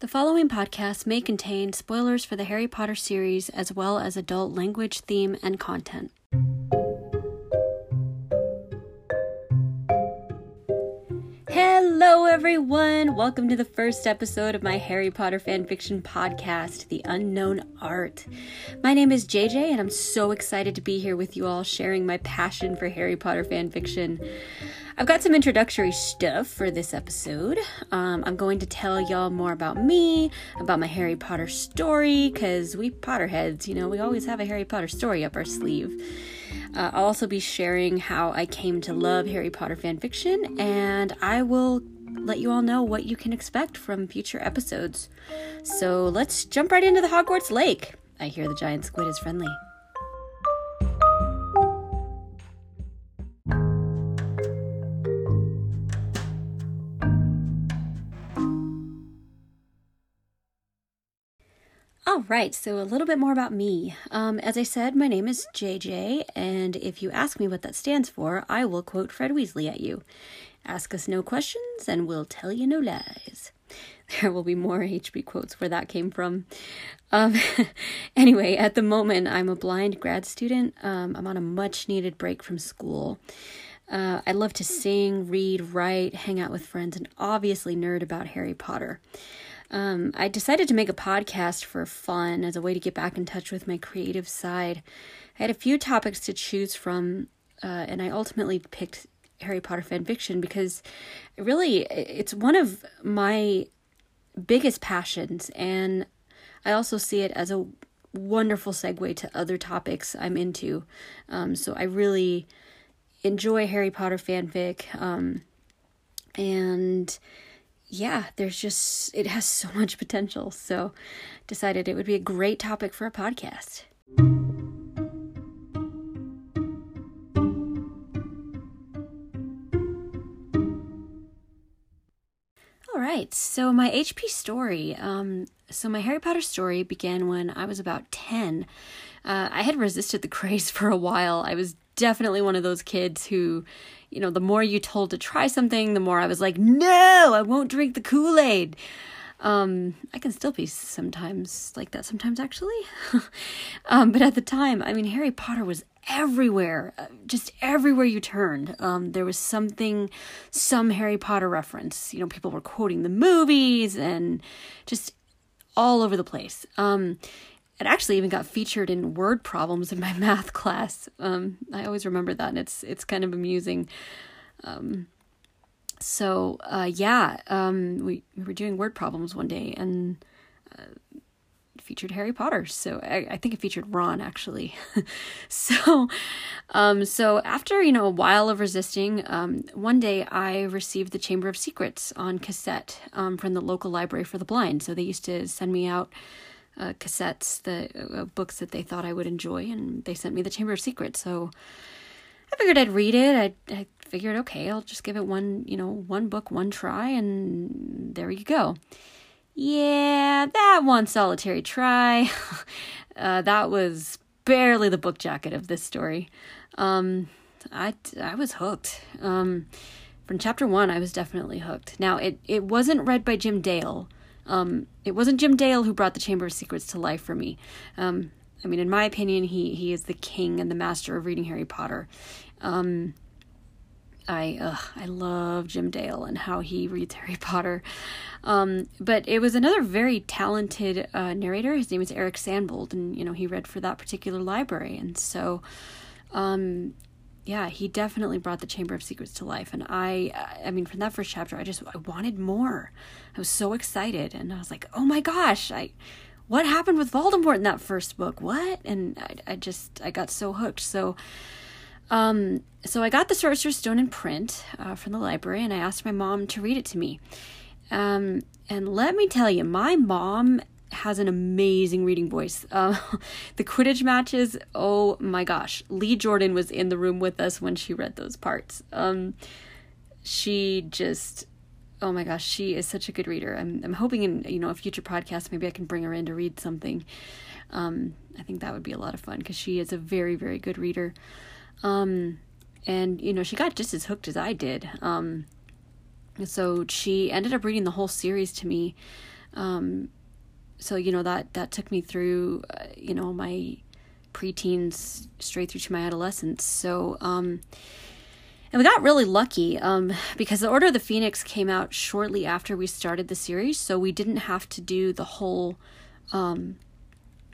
The following podcast may contain spoilers for the Harry Potter series as well as adult language, theme, and content. Hello, everyone! Welcome to the first episode of my Harry Potter fanfiction podcast, The Unknown Art. My name is JJ, and I'm so excited to be here with you all sharing my passion for Harry Potter fanfiction. I've got some introductory stuff for this episode. Um, I'm going to tell y'all more about me, about my Harry Potter story, because we Potterheads, you know, we always have a Harry Potter story up our sleeve. Uh, I'll also be sharing how I came to love Harry Potter fanfiction, and I will let you all know what you can expect from future episodes. So let's jump right into the Hogwarts Lake. I hear the giant squid is friendly. Right, so a little bit more about me. Um, as I said, my name is JJ, and if you ask me what that stands for, I will quote Fred Weasley at you. Ask us no questions, and we'll tell you no lies. There will be more HP quotes where that came from. Um, anyway, at the moment, I'm a blind grad student. Um, I'm on a much needed break from school. Uh, I love to sing, read, write, hang out with friends, and obviously nerd about Harry Potter. Um, I decided to make a podcast for fun as a way to get back in touch with my creative side. I had a few topics to choose from, uh, and I ultimately picked Harry Potter fan fiction because really it's one of my biggest passions, and I also see it as a wonderful segue to other topics I'm into. Um, so I really enjoy Harry Potter fanfic, um, and yeah, there's just, it has so much potential. So decided it would be a great topic for a podcast. All right, so my HP story. Um, so my Harry Potter story began when I was about 10. Uh, I had resisted the craze for a while. I was definitely one of those kids who, you know, the more you told to try something, the more I was like, no, I won't drink the Kool Aid. Um, I can still be sometimes like that, sometimes actually. um, but at the time, I mean, Harry Potter was everywhere, uh, just everywhere you turned. Um, there was something, some Harry Potter reference. You know, people were quoting the movies and just all over the place. Um, it actually even got featured in word problems in my math class. Um, I always remember that, and it's it's kind of amusing. Um, so uh, yeah, um, we we were doing word problems one day and uh, featured Harry Potter. So I, I, think it featured Ron actually. so um, so after you know a while of resisting, um, one day I received the Chamber of Secrets on cassette um, from the local library for the blind. So they used to send me out uh, cassettes, the uh, books that they thought I would enjoy, and they sent me the Chamber of Secrets. So I figured I'd read it. I, I figured, okay, I'll just give it one, you know, one book, one try, and there you go. Yeah, that one solitary try. uh, that was barely the book jacket of this story. Um, I I was hooked. Um, from chapter one, I was definitely hooked. Now it it wasn't read by Jim Dale um, it wasn't Jim Dale who brought the Chamber of Secrets to life for me. Um, I mean, in my opinion, he he is the king and the master of reading Harry Potter. Um, I ugh, I love Jim Dale and how he reads Harry Potter. Um, but it was another very talented uh, narrator. His name is Eric Sandvold, and you know he read for that particular library, and so um, yeah, he definitely brought the Chamber of Secrets to life. And I, I mean, from that first chapter, I just I wanted more. I was so excited, and I was like, oh my gosh, I, what happened with Voldemort in that first book? What? And I, I just I got so hooked. So, um, so I got the Sorcerer's Stone in print uh, from the library, and I asked my mom to read it to me. Um, and let me tell you, my mom has an amazing reading voice. Uh, the Quidditch matches, oh my gosh. Lee Jordan was in the room with us when she read those parts. Um, she just, oh my gosh, she is such a good reader. I'm, I'm hoping in, you know, a future podcast, maybe I can bring her in to read something. Um, I think that would be a lot of fun because she is a very, very good reader. Um, and, you know, she got just as hooked as I did. Um, so she ended up reading the whole series to me Um, so you know that that took me through, uh, you know, my preteens straight through to my adolescence. So, um, and we got really lucky um, because the Order of the Phoenix came out shortly after we started the series, so we didn't have to do the whole, um,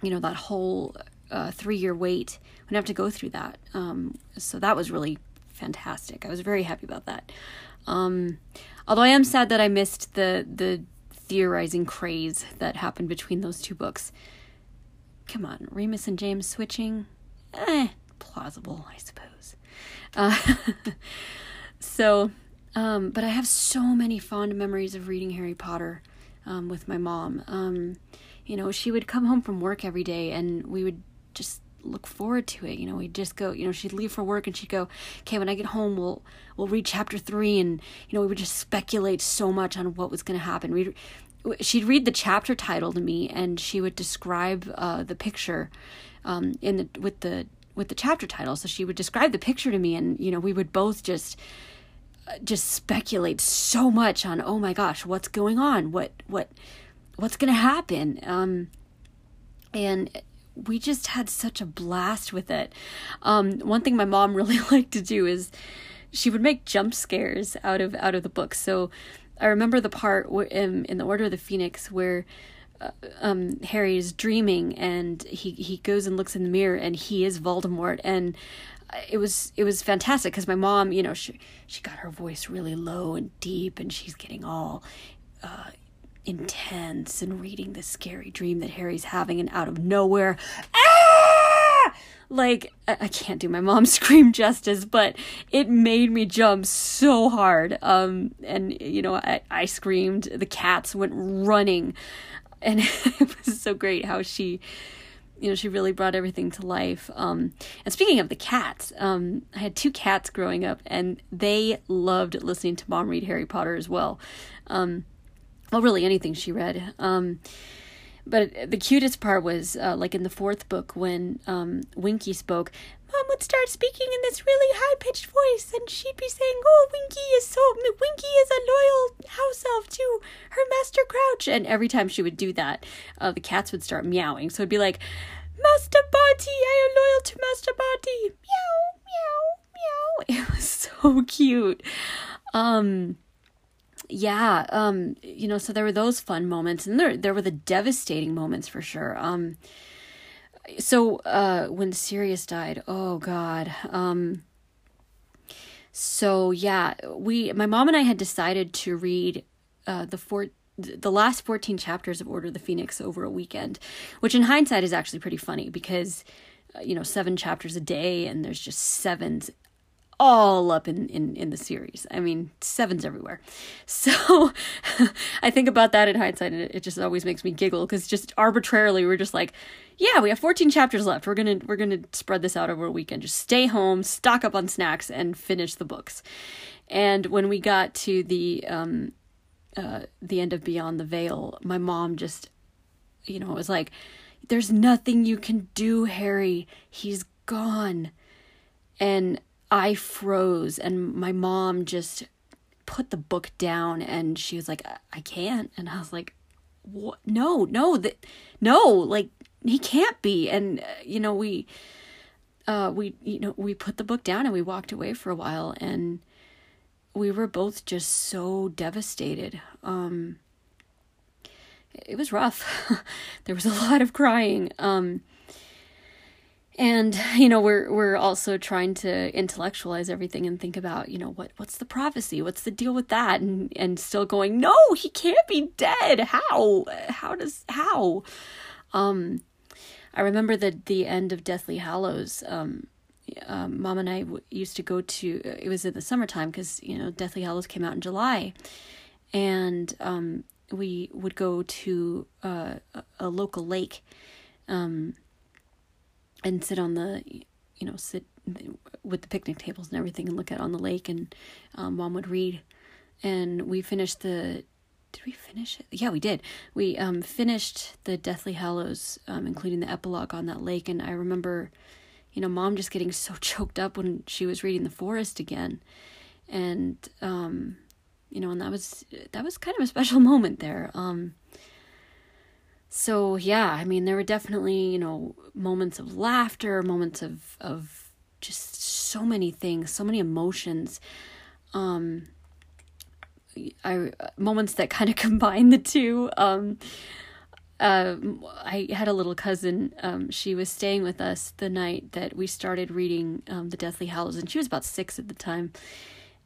you know, that whole uh, three year wait. We didn't have to go through that. Um, so that was really fantastic. I was very happy about that. Um, although I am sad that I missed the the theorizing craze that happened between those two books. Come on, Remus and James switching? Eh, plausible, I suppose. Uh, so, um, but I have so many fond memories of reading Harry Potter um, with my mom. Um, you know, she would come home from work every day and we would just look forward to it. You know, we'd just go, you know, she'd leave for work and she'd go, okay, when I get home, we'll, we'll read chapter three. And, you know, we would just speculate so much on what was going to happen. We'd, she'd read the chapter title to me and she would describe uh, the picture um, in the, with the, with the chapter title. So she would describe the picture to me and, you know, we would both just, just speculate so much on, oh my gosh, what's going on? What, what, what's going to happen? Um, and we just had such a blast with it. Um, one thing my mom really liked to do is she would make jump scares out of out of the book. So I remember the part in, in the Order of the Phoenix where uh, um, Harry is dreaming and he he goes and looks in the mirror and he is Voldemort and it was it was fantastic because my mom you know she she got her voice really low and deep and she's getting all uh, intense and reading this scary dream that Harry's having, and out of nowhere, ah! Like, I can't do my mom's scream justice, but it made me jump so hard. Um, and, you know, I, I screamed, the cats went running, and it was so great how she you know she really brought everything to life um, and speaking of the cats um, i had two cats growing up and they loved listening to mom read harry potter as well um, well, really anything she read. Um, but the cutest part was uh, like in the fourth book when um, Winky spoke. Mom would start speaking in this really high pitched voice, and she'd be saying, "Oh, Winky is so Winky is a loyal house elf to her master Crouch." And every time she would do that, uh, the cats would start meowing. So it'd be like, "Master Barty, I am loyal to Master Barty." Meow, meow, meow. It was so cute. Um, yeah, um, you know, so there were those fun moments, and there there were the devastating moments for sure. Um, so uh, when Sirius died, oh God. Um, so yeah, we my mom and I had decided to read uh, the four the last 14 chapters of Order of the Phoenix over a weekend, which in hindsight is actually pretty funny because, uh, you know, seven chapters a day and there's just sevens all up in, in, in the series. I mean, sevens everywhere. So I think about that in hindsight and it, it just always makes me giggle because just arbitrarily we're just like, yeah, we have 14 chapters left. We're to we're to spread this out over a weekend. Just stay home, stock up on snacks and finish the books. And when we got to the um uh the end of Beyond the Veil, my mom just you know, was like there's nothing you can do, Harry. He's gone. And I froze and my mom just put the book down and she was like I can't. And I was like what? No no that no like he can't be. And uh, you know we uh we you know we put the book down and we walked away for a while and we were both just so devastated. Um it was rough. There was a lot of crying. Um and you know we're we're also trying to intellectualize everything and think about you know what what's the prophecy? What's the deal with that? And and still going no he can't be dead. How? How does how? Um i remember the the end of deathly hallows um um, mom and I w- used to go to it was in the summertime because you know deathly hallows came out in july. And um, we would go to uh, a local lake um, and sit on the you know sit with the picnic tables and everything and look out on the lake and um, mom would read. And we finished the did we finish it? Yeah we did. We um, finished the deathly hallows um, including the epilogue on that lake. And i remember you know mom just getting so choked up when she was reading the forest again. And um you know and that was that was kind of a special moment there. Um so yeah, I mean, there were definitely you know moments of laughter, moments of of just so many things, so many emotions. Um, I moments that kind of combine the two. Um, uh, I had a little cousin. Um, she was staying with us the night that we started reading um, the Deathly Hallows, and she was about six at the time.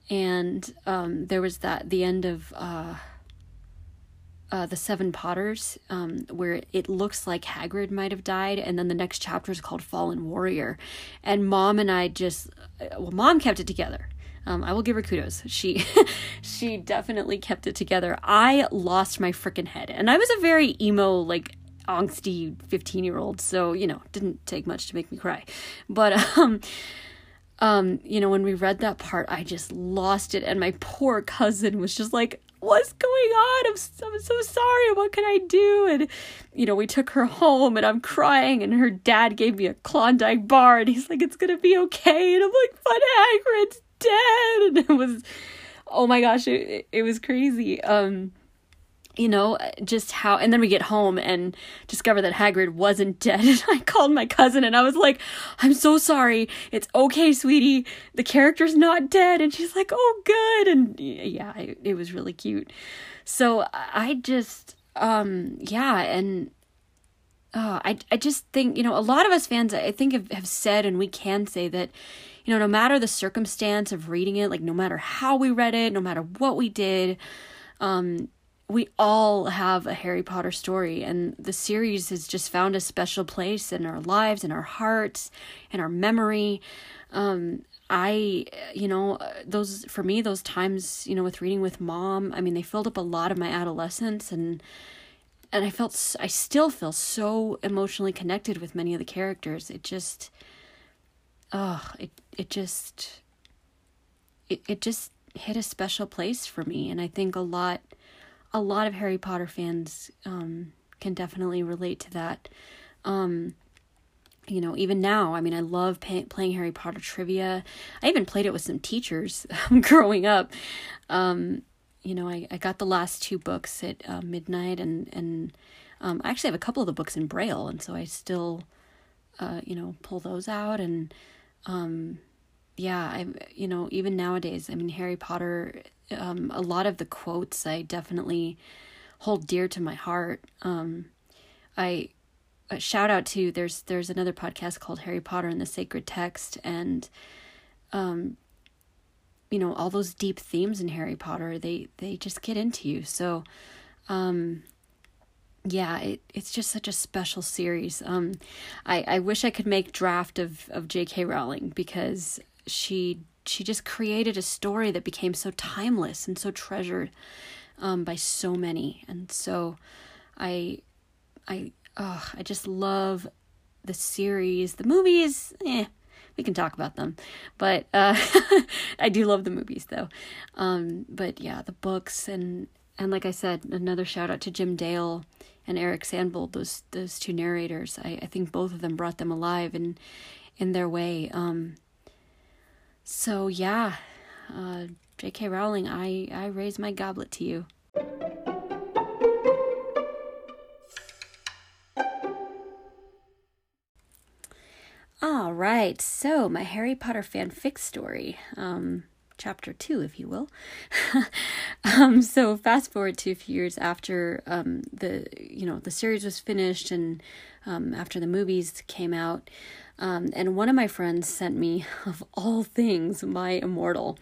And um, there was that the end of uh, uh, the Seven Potters, um, where it looks like Hagrid might have died, and then the next chapter is called Fallen Warrior. And Mom and I just, uh, well, Mom kept it together. Um, I will give her kudos. She, she definitely kept it together. I lost my freaking head, and I was a very emo, like angsty 15 year old so you know didn't take much to make me cry but um um you know when we read that part i just lost it and my poor cousin was just like what's going on? I'm so, I'm so sorry. What can I do? And, you know, we took her home and I'm crying and her dad gave me a Klondike bar and he's like, it's going to be okay. And I'm like, but Hagrid's dead. And it was, oh my gosh, it, it was crazy. Um, you know, just how, and then we get home and discover that Hagrid wasn't dead. And I called my cousin and I was like, I'm so sorry. It's okay, sweetie. The character's not dead. And she's like, oh, good. And yeah, it, it was really cute. So I just, um, yeah, and uh, I, I just think, you know, a lot of us fans, I think, have, have said, and we can say that, you know, no matter the circumstance of reading it, like no matter how we read it, no matter what we did, um, we all have a Harry Potter story, and the series has just found a special place in our lives, in our hearts, in our memory. Um, I, you know, those for me, those times, you know, with reading with mom, I mean, they filled up a lot of my adolescence, and and I felt, I still feel so emotionally connected with many of the characters. It just, oh, it it just, it it just hit a special place for me, and I think a lot a lot of Harry Potter fans um, can definitely relate to that. Um, you know, even now, I mean, I love pay- playing Harry Potter trivia. I even played it with some teachers growing up. Um, you know, I, I got the last two books at uh, midnight, and and um, I actually have a couple of the books in Braille, and so I still, uh, you know, pull those out. And um, yeah, I you know, even nowadays, I mean, Harry Potter um, a lot of the quotes I definitely hold dear to my heart. Um, I shout out to there's there's another podcast called Harry Potter and the Sacred Text, and um, you know all those deep themes in Harry Potter they they just get into you. So, um, yeah, it it's just such a special series. Um, I I wish I could make draft of of J.K. Rowling because she she just created a story that became so timeless and so treasured um, by so many. And so I I oh, I just love the series. The movies, eh, we can talk about them. But uh, I do love the movies though. Um, but yeah, the books and and like I said, another shout out to Jim Dale and Eric Sandvold, those those two narrators. I, I think both of them brought them alive in in their way. Um, so yeah, uh, J.K. Rowling, I I raise my goblet to you. All right, so my Harry Potter fanfic story, um, chapter two, if you will. um, so fast forward to a few years after um, the you know the series was finished and um, after the movies came out. Um, and one of my friends sent me, of all things, My Immortal.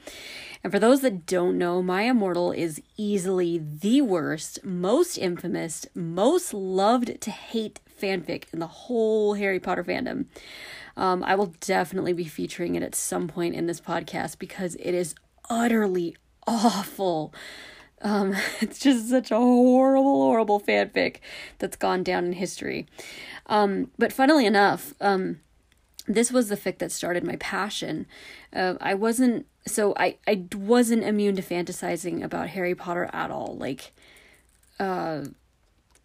And for those that don't know, My Immortal is easily the worst, most infamous, most loved to hate fanfic in the whole Harry Potter fandom. Um, I will definitely be featuring it at some point in this podcast because it is utterly awful. Um, it's just such a horrible, horrible fanfic that's gone down in history. Um, but funnily enough, um, this was the fic that started my passion. Uh, I wasn't so I I wasn't immune to fantasizing about Harry Potter at all. Like, uh,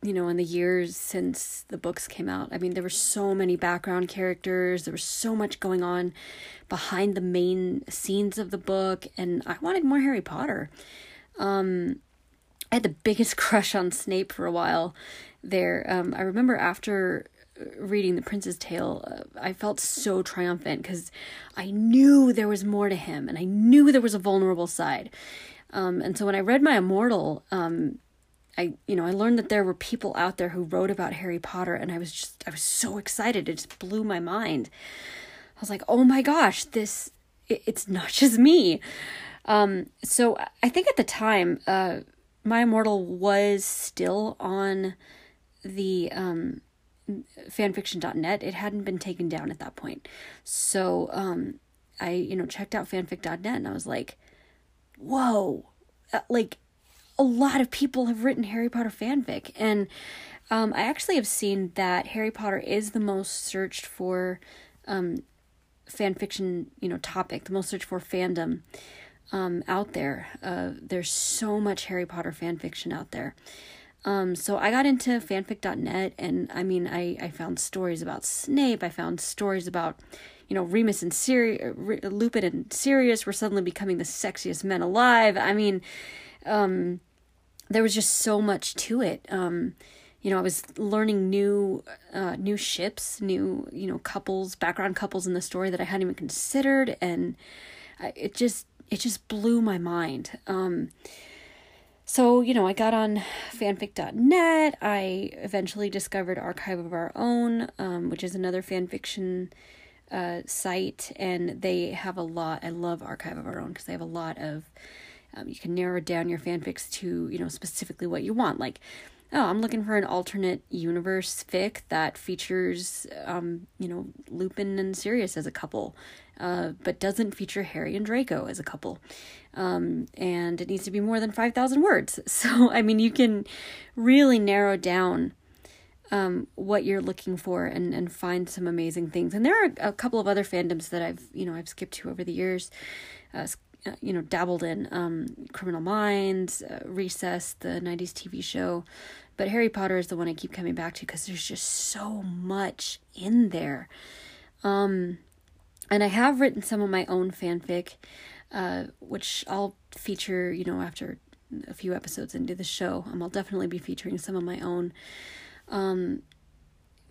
you know, in the years since the books came out, I mean, there were so many background characters. There was so much going on behind the main scenes of the book, and I wanted more Harry Potter. Um, I had the biggest crush on Snape for a while, there. Um, I remember after reading The Prince's Tale, uh, I felt so triumphant because I knew there was more to him and I knew there was a vulnerable side. Um, and so when I read My Immortal, um, I you know I learned that there were people out there who wrote about Harry Potter, and I was just I was so excited. It just blew my mind. I was like, oh my gosh, this it, it's not just me. Um, so I think at the time, uh, My Immortal was still on the um, fanfiction.net. It hadn't been taken down at that point. So um, I, you know, checked out fanfic.net and I was like, whoa, uh, like a lot of people have written Harry Potter fanfic. And um, I actually have seen that Harry Potter is the most searched for um, fan fiction, you know, topic, the most searched for fandom um, out there. Uh, there's so much Harry Potter fanfiction out there. Um, so I got into fanfic.net and I mean, I, I found stories about Snape. I found stories about, you know, Remus and Sirius, Lupin and Sirius were suddenly becoming the sexiest men alive. I mean, um, there was just so much to it. Um, you know, I was learning new, uh, new ships, new, you know, couples, background couples in the story that I hadn't even considered. And it just, it just blew my mind. Um, so, you know, I got on fanfic.net. I eventually discovered Archive of Our Own, um, which is another fanfiction uh, site, and they have a lot. I love Archive of Our Own because they have a lot of. Um, you can narrow down your fanfics to, you know, specifically what you want. Like, oh, I'm looking for an alternate universe fic that features, um, you know, Lupin and Sirius as a couple, uh, but doesn't feature Harry and Draco as a couple. Um, and it needs to be more than 5,000 words. So, I mean, you can really narrow down um, what you're looking for and, and find some amazing things. And there are a couple of other fandoms that I've, you know, I've skipped to over the years. Uh, uh, you know, dabbled in um, Criminal Minds, uh, Recess, the 90s TV show. But Harry Potter is the one I keep coming back to because there's just so much in there. Um, and I have written some of my own fanfic, uh, which I'll feature, you know, after a few episodes into the show. Um, I'll definitely be featuring some of my own. Um,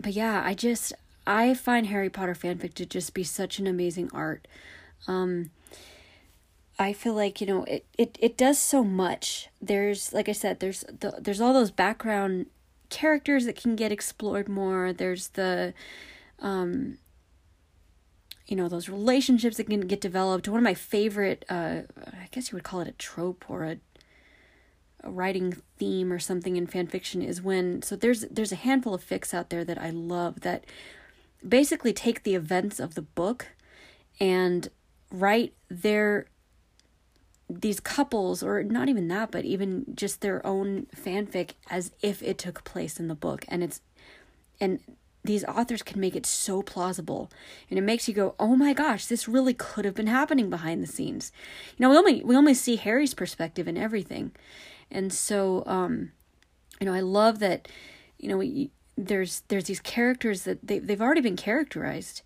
but yeah, I just, I find Harry Potter fanfic to just be such an amazing art. Um, I feel like you know it, it it does so much. There's like I said, there's the there's all those background characters that can get explored more. There's the um you know those relationships that can get developed. One of my favorite uh I guess you would call it a trope or a a writing theme or something in fan fiction is when so there's there's a handful of fics out there that I love that basically take the events of the book and write their these couples or not even that but even just their own fanfic as if it took place in the book and it's and these authors can make it so plausible. And it makes you go oh my gosh this really could have been happening behind the scenes. You know we only we only see harry's perspective in everything. And so um you know i love that you know we, there's there's these characters that they, they've already been characterized.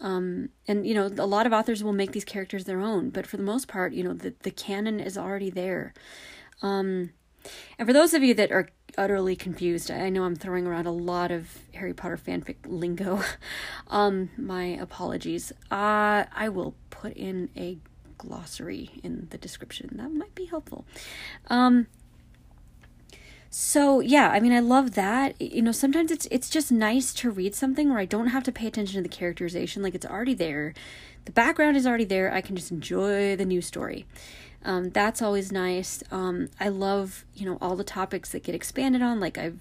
Um, and you know, a lot of authors will make these characters their own, but for the most part, you know, the the canon is already there. Um, and for those of you that are utterly confused, I know I'm throwing around a lot of Harry Potter fanfic lingo. um, my apologies. Uh, I will put in a glossary in the description. That might be helpful. Um, so yeah, I mean I love that. You know, sometimes it's it's just nice to read something where I don't have to pay attention to the characterization, like it's already there. The background is already there. I can just enjoy the new story. Um, that's always nice. Um, I love, you know, all the topics that get expanded on. Like I've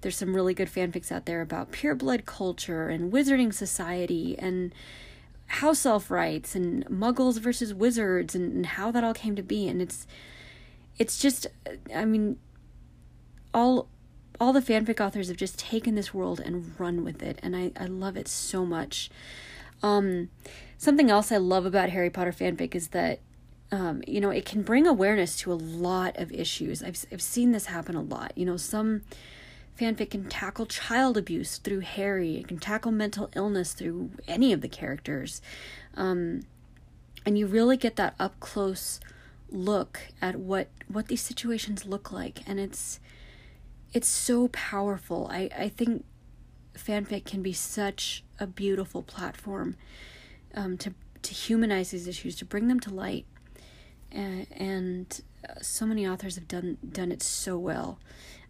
there's some really good fanfics out there about pure blood culture and wizarding society and house elf rights and muggles versus wizards and, and how that all came to be. And it's it's just I mean all all the fanfic authors have just taken this world and run with it and I, I love it so much. Um, something else I love about Harry Potter fanfic is that um, you know, it can bring awareness to a lot of issues. I've I've seen this happen a lot. You know, some fanfic can tackle child abuse through Harry. It can tackle mental illness through any of the characters, um, and you really get that up close look at what what these situations look like. And it's it's so powerful. I, I think fanfic can be such a beautiful platform um, to to humanize these issues, to bring them to light, and, uh, so many authors have done done it so well.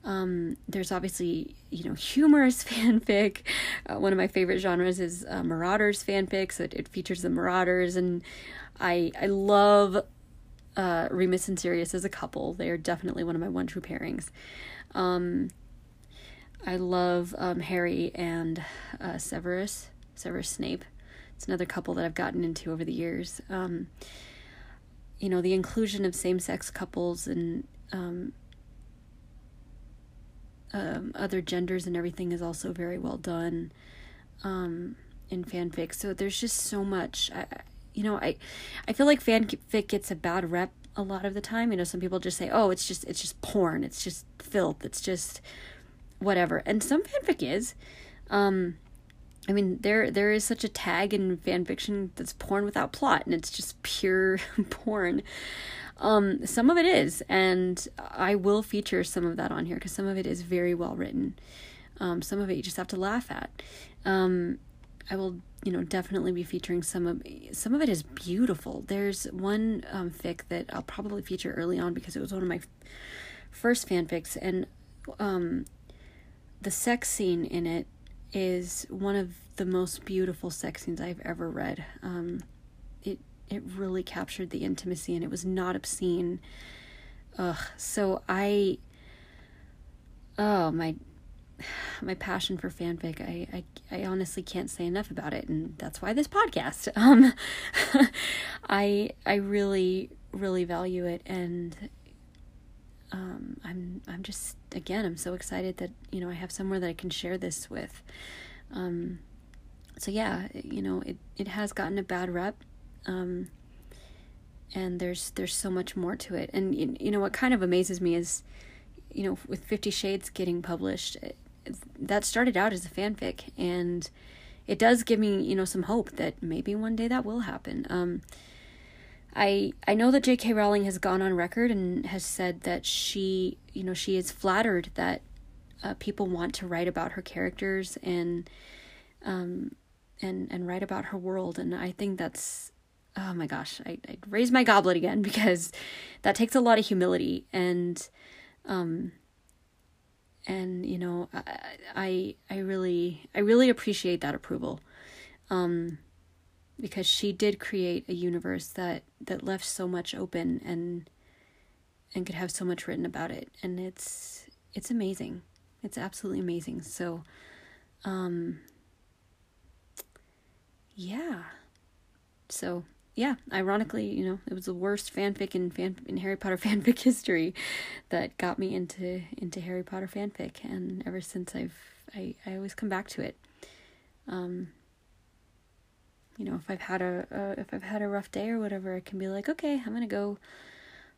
Um, there's obviously you know humorous fanfic. Uh, one of my favorite genres is uh, Marauders fanfic, so it, it, features the Marauders, and I I love uh, Remus and Sirius as a couple. They are definitely one of my one true pairings. Um, I love um, Harry and uh, Severus, Severus Snape. It's another couple that I've gotten into over the years. Um, you know, the inclusion of same sex couples and um, um, other genders and everything is also very well done um, in fanfic. So there's just so much. I, you know, I I feel like fanfic gets a bad rep a lot of the time. You know, some people just say, "Oh, it's just it's just porn. It's just filth. It's just whatever." And some fanfic is. Um, I mean, there there is such a tag in fan fiction that's porn without plot, and it's just pure porn. Um, some of it is, and I will feature some of that on here because some of it is very well written. Um, some of it you just have to laugh at. Um, I will, you know, definitely be featuring some of some of it is beautiful. There's one um, fic that I'll probably feature early on because it was one of my first fanfics, and um, the sex scene in it is one of the most beautiful sex scenes I've ever read. Um, it it really captured the intimacy, and it was not obscene. Ugh. So I, oh my my passion for fanfic I, I i honestly can't say enough about it and that's why this podcast um i i really really value it and um i'm i'm just again i'm so excited that you know i have somewhere that i can share this with. Um so yeah you know it it has gotten a bad rep um and there's there's so much more to it. And you know what kind of amazes me is you know with 50 shades getting published that started out as a fanfic and it does give me you know some hope that maybe one day that will happen. Um i i know that jk rowling has gone on record and has said that she you know she is flattered that uh, people want to write about her characters and um and and write about her world. And i think that's oh my gosh i i raise my goblet again because that takes a lot of humility and um and you know I, I I really i really appreciate that approval. Um because she did create a universe that that left so much open and and could have so much written about it. And it's it's amazing. It's absolutely amazing. So um yeah. So yeah, ironically, you know, it was the worst fanfic in fan in Harry Potter fanfic history that got me into into Harry Potter fanfic, and ever since I've I I always come back to it. Um, you know, if I've had a uh, if I've had a rough day or whatever, I can be like, okay, I'm gonna go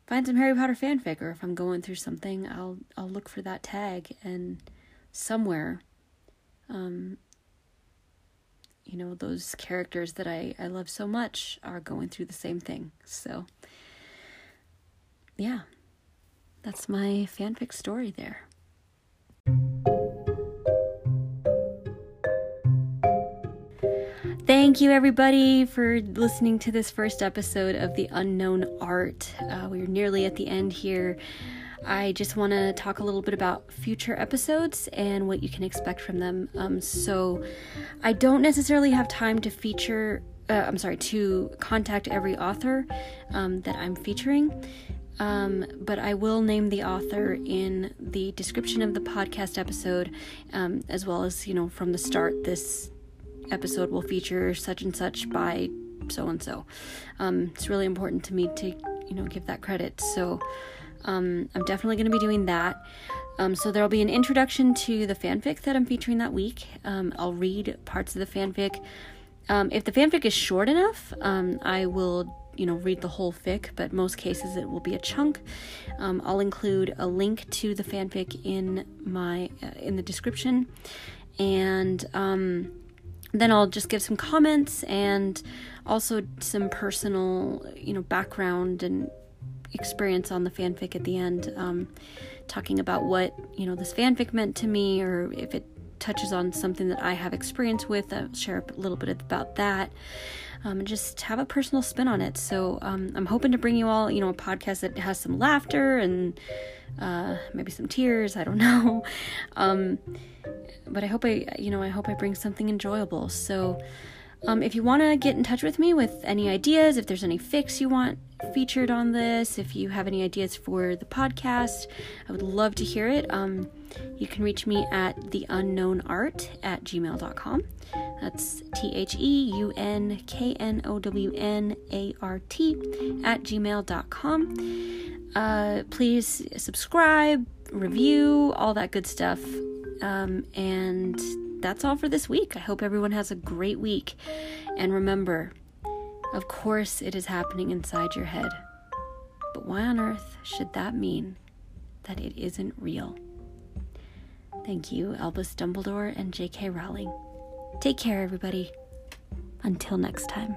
find some Harry Potter fanfic, or if I'm going through something, I'll I'll look for that tag and somewhere um, you know, those characters that I, I love so much are going through the same thing. So, yeah, that's my fanfic story there. Thank you, everybody, for listening to this first episode of The Unknown Art. Uh, we're nearly at the end here. I just want to talk a little bit about future episodes and what you can expect from them. Um, so, I don't necessarily have time to feature, uh, I'm sorry, to contact every author um, that I'm featuring. Um, but I will name the author in the description of the podcast episode, um, as well as, you know, from the start, this episode will feature such and such by so and so. It's really important to me to, you know, give that credit. So, um, I'm definitely going to be doing that. Um, so there'll be an introduction to the fanfic that I'm featuring that week. Um, I'll read parts of the fanfic. Um, if the fanfic is short enough, um, I will, you know, read the whole fic. But most cases, it will be a chunk. Um, I'll include a link to the fanfic in my uh, in the description, and then I'll just give some comments and also some personal, you know, background and experience on the fanfic at the end um, talking about what, you know, this fanfic meant to me or if it touches on something that I have experience with. I'll share a little bit about that. Um, and just have a personal spin on it. So um, I'm hoping to bring you all, you know, a podcast that has some laughter and uh, maybe some tears. I don't know. Um, but I hope I, you know, I hope I bring something enjoyable. So um, if you want to get in touch with me with any ideas, if there's any fics you want featured on this, if you have any ideas for the podcast, I would love to hear it. Um, you can reach me at theunknownart at gmail.com. That's T H E U N K N O W N A R T at gmail.com. Uh, please subscribe, review, all that good stuff. Um, and that's all for this week. I hope everyone has a great week. And remember, of course, it is happening inside your head. But why on earth should that mean that it isn't real? Thank you, Albus Dumbledore and J.K. Rowling. Take care, everybody. Until next time.